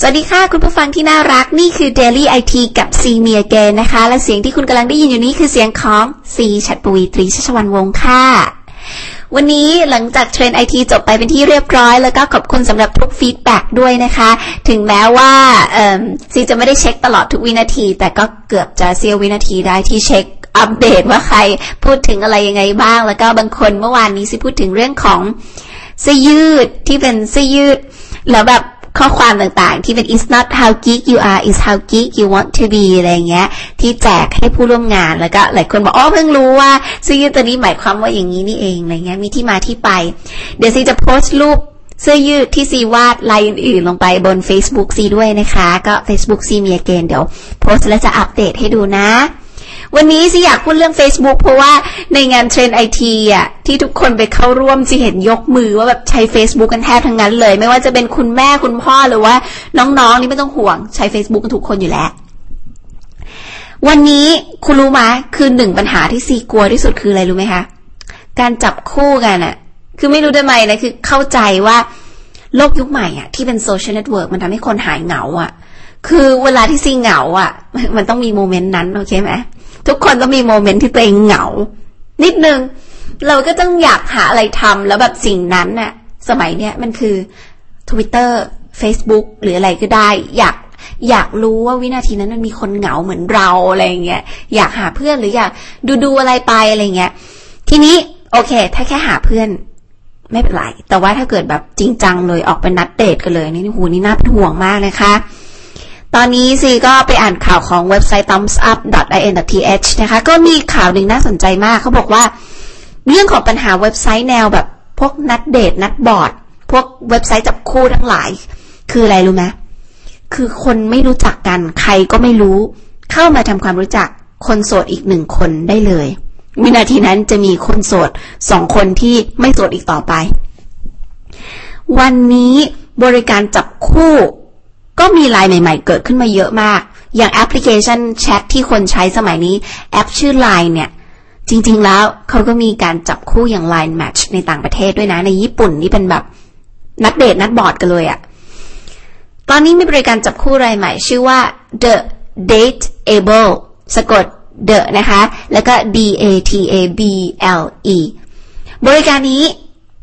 สวัสดีค่ะ คุณผู้ฟังที่น่ารักนี่คือ Daily IT กับ CeeMeAgain นะคะ และเสียงที่คุณกำลังได้ยินอยู่นี้คือเสียงของซีฉัตรปวีณ์ ตรีชัชวาลวงศ์ค่ะ วันนี้หลังจาก Train IT จบไปเป็นที่เรียบร้อย แล้วก็ขอบคุณสำหรับทุก feedback ด้วยนะคะ ถึงแม้ว่าซีจะไม่ได้เช็คตลอดทุกวินาที แต่ก็เกือบจะเสี้ยววินาทีได้ที่เช็คอัปเดตว่าใครพูดถึงอะไรยังไงบ้าง แล้วก็บางคนเมื่อวานนี้ซีพูดถึงเรื่องของเสื้อยืดที่เป็นเสื้อยืดแล้วแบบ ข้อความต่างๆ ที่เป็น is not how geek you are is how geek you want to be อะไรเงี้ย ที่แจกให้ผู้ร่วมงานแล้วก็หลายคนบอกอ๋อเพิ่งรู้ว่าเสื้อยืดตัวนี้หมายความว่าอย่างนี้นี่เองอะไรเงี้ยมีที่มาที่ไป เดี๋ยวซีจะโพสต์รูปเสื้อยืดที่ซีวาดลายอื่นๆ ลงไปบน Facebook ซีด้วยนะคะ ก็ Facebook ซีมีเกนเดี๋ยวโพสต์แล้วจะอัปเดตให้ดูนะ วันนี้สิอยากพูดเรื่อง Facebook เพราะว่าในงาน Train IT อะที่ทุกคนไปเข้าร่วมซีเห็นยกมือว่าแบบใช้ Facebook กันแทบทั้งนั้นเลย ไม่ว่าจะเป็นคุณแม่คุณพ่อหรือว่าน้องๆนี่ไม่ต้องห่วงใช้ Facebook กันทุกคนอยู่แล้ว วันนี้คุณรู้ไหมคือหนึ่งปัญหาที่ซีกลัวที่สุดคืออะไรรู้ไหมคะการจับคู่กันอะ คือไม่รู้ทำไมนะคือเข้าใจว่าโลกยุคใหม่อะที่เป็น social network มันทำให้คนหายเหงาอะคือเวลาที่ซีเหงาอะ มันต้องมีโมเมนต์นั้น โอเคไหม ทุกคนต้องมีโมเมนต์ที่ตัวเองเหงา นิดนึง เราก็ต้องอยากหาอะไรทำแล้วแบบสิ่งนั้นน่ะ สมัยเนี้ยมันคือ Twitter Facebook หรืออะไรก็ได้ อยากอยากรู้ว่าวินาทีนั้นมันมีคนเหงาเหมือนเราอะไรเงี้ยอยากหาเพื่อนหรืออยากดูดูอะไรไปอะไรเงี้ย ทีนี้โอเค ถ้าแค่หาเพื่อนไม่เป็นไร แต่ว่าถ้าเกิดแบบจริงจังเลยออกเป็นนัดเดทกันเลยนี่หูนี่น่าเป็นห่วงมากนะคะ ตอนนี้ซีก็ไปอ่านข่าวของเว็บไซต์ thumbsup.in.th นะคะ ก็มีข่าวหนึ่งน่าสนใจมาก เขาบอกว่า เรื่องของปัญหาเว็บไซต์แนวแบบ พวกนัดเดท นัดบอร์ด พวกเว็บไซต์จับคู่ทั้งหลาย คืออะไรรู้ไหมคือคนไม่รู้จักกัน ใครก็ไม่รู้ เข้ามาทำความรู้จักคนโสดอีกหนึ่งคนได้เลย วินาทีนั้นจะมีคนโสดสองคนที่ไม่โสดอีกต่อไป วันนี้บริการจับคู่ ก็มีไลน์ใหม่ ๆ เกิดขึ้นมาเยอะมาก อย่างแอปพลิเคชันแชทที่คนใช้สมัยนี้แอปชื่อ Line เนี่ย จริง ๆ แล้วเขาก็มีการจับคู่อย่าง Line Match ในต่างประเทศด้วยนะ ในญี่ปุ่นนี่เป็นแบบนัดเดทนัดบอร์ดกันเลยอะตอนนี้มีบริการจับคู่รายใหม่ ชื่อว่า The Dateable สะกด The นะคะ แล้วก็ D A T A B L E บริการนี้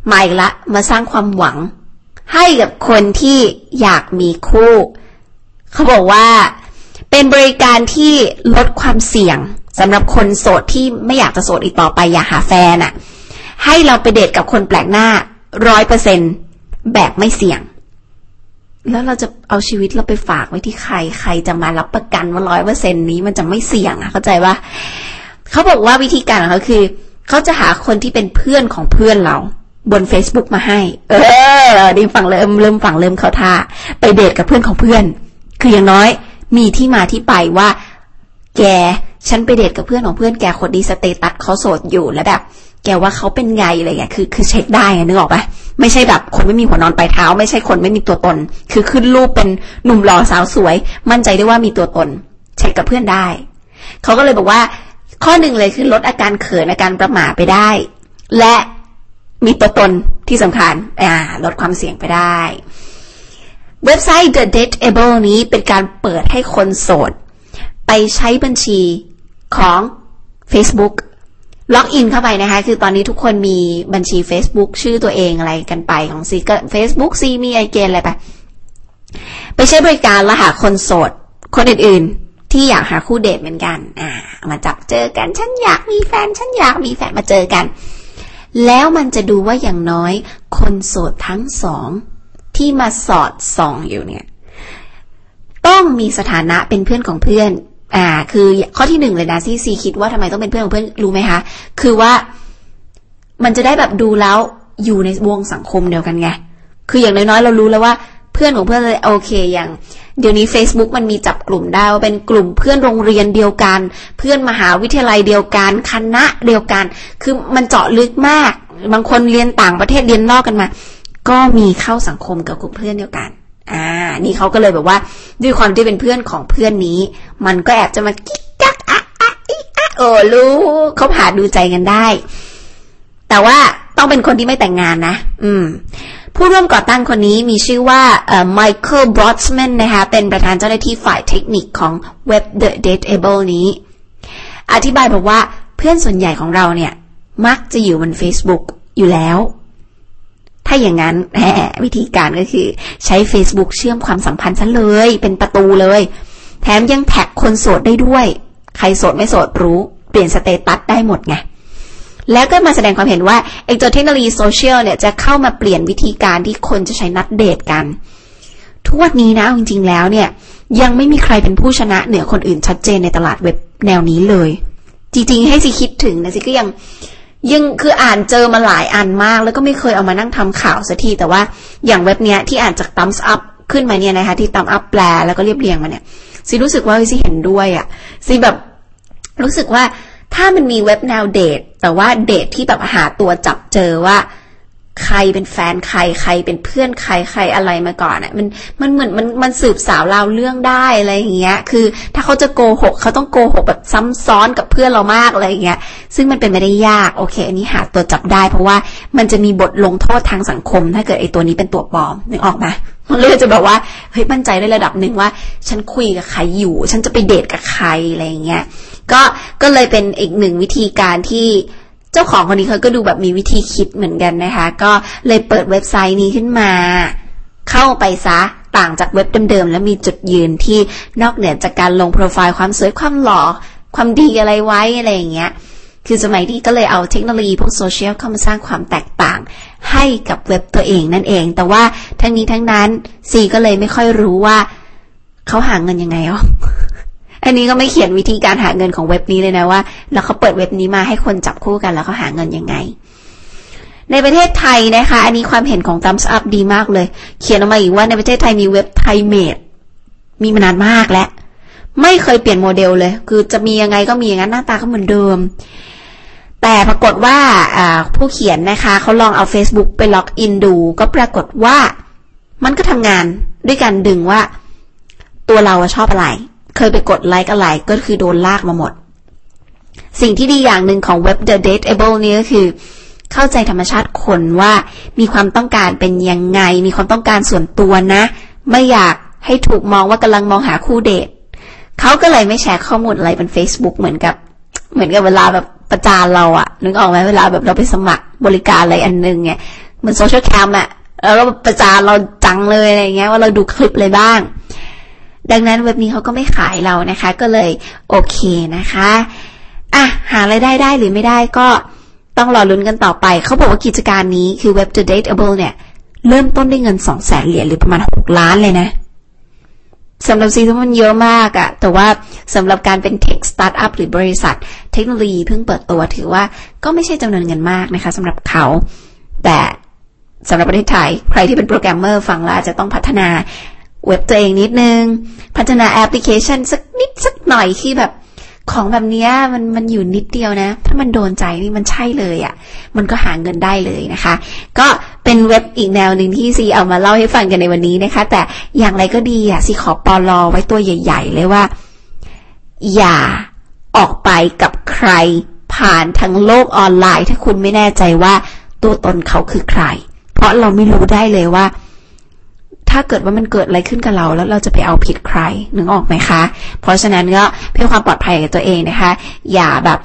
ใหม่ละมาสร้างความหวัง ให้กับคนที่อยากมีคู่ เขาบอกว่าเป็นบริการที่ลดความเสี่ยงสำหรับคนโสดที่ไม่อยากจะโสดอีกต่อไปอยากหาแฟนอะ่ะ ให้เราไปเดทกับคนแปลกหน้าร้อยเปอร์เซ็นแบบไม่เสี่ยง แล้วเราจะเอาชีวิตเราไปฝากไว้ที่ใคร ใครจะมารับประกันว่าร้อยเปอร์เซ็นนี้มันจะไม่เสี่ยงอะเข้าใจปะเขาบอกว่าวิธีการของเขาคือ เขาจะหาคนที่เป็นเพื่อนของเพื่อนเรา บน Facebook มาให้ เออดิฟังเริ่มเริ่มฟังเริ่มเขาท่า ไปเดทกับเพื่อนของเพื่อน คืออย่างน้อยมีที่มาที่ไปว่า แกฉันไปเดทกับเพื่อนของเพื่อนแกคนดีสเตตัสเขาโสดอยู่แล้วแบบ แกว่าเขาเป็นไงอะไรเงี้ยคือคือเช็คได้นึกออกปะไม่ใช่แบบคนไม่มีหัวนอนปลายเท้า ไม่ใช่คนไม่มีตัวตน คือขึ้นรูปเป็นหนุ่มหล่อสาวสวย มั่นใจได้ว่ามีตัวตน เช็คกับเพื่อนได้เขาก็เลยบอกว่า ข้อหนึ่งเลยคือลดอาการเขินอาการประหม่าไปได้ และ มีตัวตนที่สำคัญลดความเสี่ยงไปได้ เว็บไซต์ The Dateable นี้เป็นการเปิดให้คนโสด ไปใช้บัญชีของ Facebook ล็อกอินเข้าไปนะคะ คือตอนนี้ทุกคนมีบัญชี Facebook ชื่อตัวเองอะไรกันไปของซีก็ Facebook ซีมีไอเกนอะไรไป ไปใช้บริการแล้วหาคนโสด คนอื่นๆ ที่อยากหาคู่เดทเหมือนกัน อ่า มาจับเจอกัน ฉันอยากมีแฟน ฉันอยากมีแฟนมาเจอกัน แล้วมันจะดูว่าอย่างน้อย คนโสดทั้งสอง ที่มาสอดส่องอยู่เนี่ย ต้องมีสถานะเป็นเพื่อนของเพื่อน อ่า คือข้อที่หนึ่งเลยนะที่ซีคิดว่าทำไมต้องเป็นเพื่อนของเพื่อนรู้ไหมคะ คือว่ามันจะได้แบบดูแล้วอยู่ในวงสังคมเดียวกันไง คืออย่างน้อยๆเรารู้แล้วว่า เพื่อนของเพื่อนเลยโอเคอย่าง เดี๋ยวนี้ Facebook มันมีจับกลุ่มได้ว่าเป็นกลุ่มเพื่อนโรงเรียนเดียวกัน เพื่อนมหาวิทยาลัยเดียวกัน คณะเดียวกัน คือมันเจาะลึกมาก บางคนเรียนต่างประเทศเรียนนอกกันมา ก็มีเข้าสังคมกับกลุ่มเพื่อนเดียวกันอ่า นี่เขาก็เลยแบบว่าด้วยความที่เป็นเพื่อนของเพื่อนนี้ มันก็แอบจะมากิ๊กกักอะอะอีอะโอ้รู้เขาผ่าดูใจกันได้ แต่ว่าต้องเป็นคนที่ไม่แต่งงานนะ อืม ผู้ร่วมก่อตั้งคนนี้มีชื่อว่าไมเคิลบรอดสแมนนะคะ เป็นประธานเจ้าหน้าที่ฝ่ายเทคนิคของเว็บ The Dateable นี้ อธิบายบอกว่าเพื่อนส่วนใหญ่ของเราเนี่ย มักจะอยู่บน Facebook อยู่แล้ว ถ้าอย่างนั้นแหมวิธีการก็คือใช้ Facebook เชื่อมความสัมพันธ์ซะเลย เป็นประตูเลย แถมยัง tag คนโสดได้ด้วย ใครโสดไม่โสดรู้ เปลี่ยน status ได้หมดไง แล้วก็มาแสดงความเห็นว่าไอ้ตัวเทคโนโลยีโซเชียลเนี่ยจะเข้ามาเปลี่ยนวิธีการที่คนจะใช้นัดเดทกัน ทุกวันนี้นะจริงๆแล้วเนี่ย ยังไม่มีใครเป็นผู้ชนะเหนือคนอื่นชัดเจนในตลาดเว็บแนวนี้เลย จริงๆ ให้ซีคิดถึงนะซีก็ยังยังคืออ่านเจอมาหลายอันมาก แล้วก็ไม่เคยเอามานั่งทำข่าวสักทีแต่ว่าอย่างเว็บเนี้ยที่อ่านจาก thumbs up ขึ้นมาเนี่ยนะคะที่ thumbs up แปลแล้วก็เรียบเรียงมาเนี่ยสิรู้สึกว่าสิเห็นด้วยอะ่ะสิแบบรู้สึกว่าถ้ามันมีเว็บแนวเดท แต่ว่าเดทที่แบบหาตัวจับเจอว่าใครเป็นแฟนใครใครเป็นเพื่อนใครใครอะไรมาก่อนอะ่ะมันมันเหมือนมันมันสืบสาวเราเรื่องได้อะไรอย่างเงี้ย คือ ถ้าเขาจะโกหกเขาต้องโกหกแบบซ้ำซ้อนกับเพื่อนเรามากอะไรอย่างเงี้ย ซึ่งมันเป็นไม่ได้ยากโอเค อันนี้หาตัวจับได้ เพราะว่ามันจะมีบทลงโทษทางสังคม ถ้าเกิดไอ้ตัวนี้เป็นตัวปลอมนึกออกไหมมันเลยจะแบบว่าเฮ้ยมั่นใจได้ระดับหนึ่งว่า ฉันคุยกับใครอยู่ ฉันจะไปเดทกับใครอะไรอย่างเงี้ย ก็ก็เลยเป็นอีกหนึ่งวิธีการที่เจ้าของคนนี้เขาก็ดูแบบมีวิธีคิดเหมือนกันนะคะ ก็เลยเปิดเว็บไซต์นี้ขึ้นมา เข้าไปซะต่างจากเว็บเดิมๆแล้วมีจุดยืนที่นอกเหนือจากการลงโปรไฟล์ความสวยความหล่อความดีอะไรไว้อะไรอย่างเงี้ยคือสมัยนี้ก็เลยเอาเทคโนโลยีพวกโซเชียลเข้ามาสร้างความแตกต่าง ให้กับเว็บตัวเองนั่นเอง แต่ว่าทั้งนี้ทั้งนั้นซีก็เลยไม่ค่อยรู้ว่าเขาหาเงินยังไงอ๋อ อันนี้ก็ไม่เขียนวิธีการหาเงินของเว็บนี้เลยนะว่า แล้วเขาเปิดเว็บนี้มาให้คนจับคู่กันแล้วเขาหาเงินยังไง ในประเทศไทยนะคะ อันนี้ความเห็นของ Thumbs Up ดีมากเลย เขียนออกมาอีกว่าในประเทศไทยมีเว็บไทยเมดมีมานานมากแล้วไม่เคยเปลี่ยนโมเดลเลย คือจะมียังไงก็มีอย่างนั้นหน้าตาก็เหมือนเดิม แต่ปรากฏว่าผู้เขียนนะคะเขาลองเอา Facebook ไปล็อกอินดู ก็ปรากฏว่ามันก็ทำงานด้วยการดึงว่า ตัวเราชอบอะไร เคยไปกดไลค์อะไรก็คือโดนลากมาหมด สิ่งที่ดีอย่างหนึ่งของเว็บ The Dateable นี้ก็คือ เข้าใจธรรมชาติคนว่ามีความต้องการเป็นยังไง มีความต้องการส่วนตัวนะ ไม่อยากให้ถูกมองว่ากำลังมองหาคู่เดทเขาก็เลยไม่แชร์ข้อมูลอะไรบน Facebook เหมือนกับ เหมือนกับเวลาแบบประจานเราอะนึกออกไหมเวลาแบบเราไปสมัครบริการอะไรอันนึงเนี่ยเหมือนโซเชียลแคมอะแล้วเราประจานเราจังเลยอะไรเงี้ยว่าเราดูคลิปอะไรบ้าง ดังนั้นเว็บนี้เขาก็ไม่ขายเรานะคะ ก็เลยโอเคนะคะอะหาไรายได้ได้หรือไม่ได้ก็ต้องรอลุ้นกันต่อไป เขาบอกว่ากิจการนี้คือ Web to Dateable เนี่ย เริ่มต้นด้วยเงินสองแสนเหรียญหรือประมาณหกล้านเลยนะสำหรับซีนั้นมันเยอะมากอะแต่ว่าสำหรับการเป็น tech startup หรือบริษัท เทคโนโลยีเพิ่งเปิดตัวถือว่าก็ไม่ใช่จำนวนเงินมากนะคะสำหรับเขา แต่สำหรับประเทศไทย ใครที่เป็นโปรแกรมเมอร์ฟังแล้วจะต้องพัฒนา เว็บตัวเองนิดนึง พัฒนาแอปพลิเคชันสักนิดสักหน่อยที่แบบของแบบนี้มันมันอยู่นิดเดียวนะ ถ้ามันโดนใจนี่มันใช่เลยอะ่ะ มันก็หาเงินได้เลยนะคะ ก็เป็นเว็บอีกแนวหนึ่งที่ซีเอามาเล่าให้ฟังกันในวันนี้นะคะ แต่อย่างไรก็ดีอะ่ะซีขอปอลอไว้ตัวใหญ่ ๆ เลยว่า อย่าออกไปกับใคร ผ่านทางโลกออนไลน์ ถ้าคุณไม่แน่ใจว่าตัวตนเขาคือใคร เพราะเราไม่รู้ได้เลยว่า ถ้าเกิดว่ามันเกิดอะไรขึ้นกับเรา แล้วเราจะไปเอาผิดใครนึกออกไหมคะ เพราะฉะนั้นก็เพื่อความปลอดภัยกับตัวเองนะคะ อย่าแบบ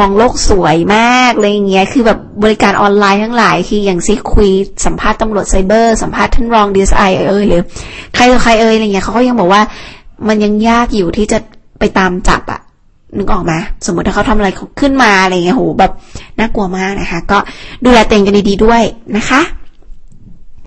มองโลกสวยมากเลยอย่างเงี้ย คือแบบบริการออนไลน์ทั้งหลายคืออย่างซิคุยสัมภาษณ์ตำรวจไซเบอร์ สัมภาษณ์ท่านรองดีไอเอ่ยหรือ ใครต่อใครเอ่ยอะไรเงี้ยเขาก็ยังบอกว่า มันยังยากอยู่ที่จะไปตามจับอะนึกออกไหมสมมติถ้าเขาทำอะไรขึ้นมาอะไรเงี้ยโหแบบน่ากลัวมากนะคะ ก็ดูแลตัวเองกันดีๆด้วยนะคะ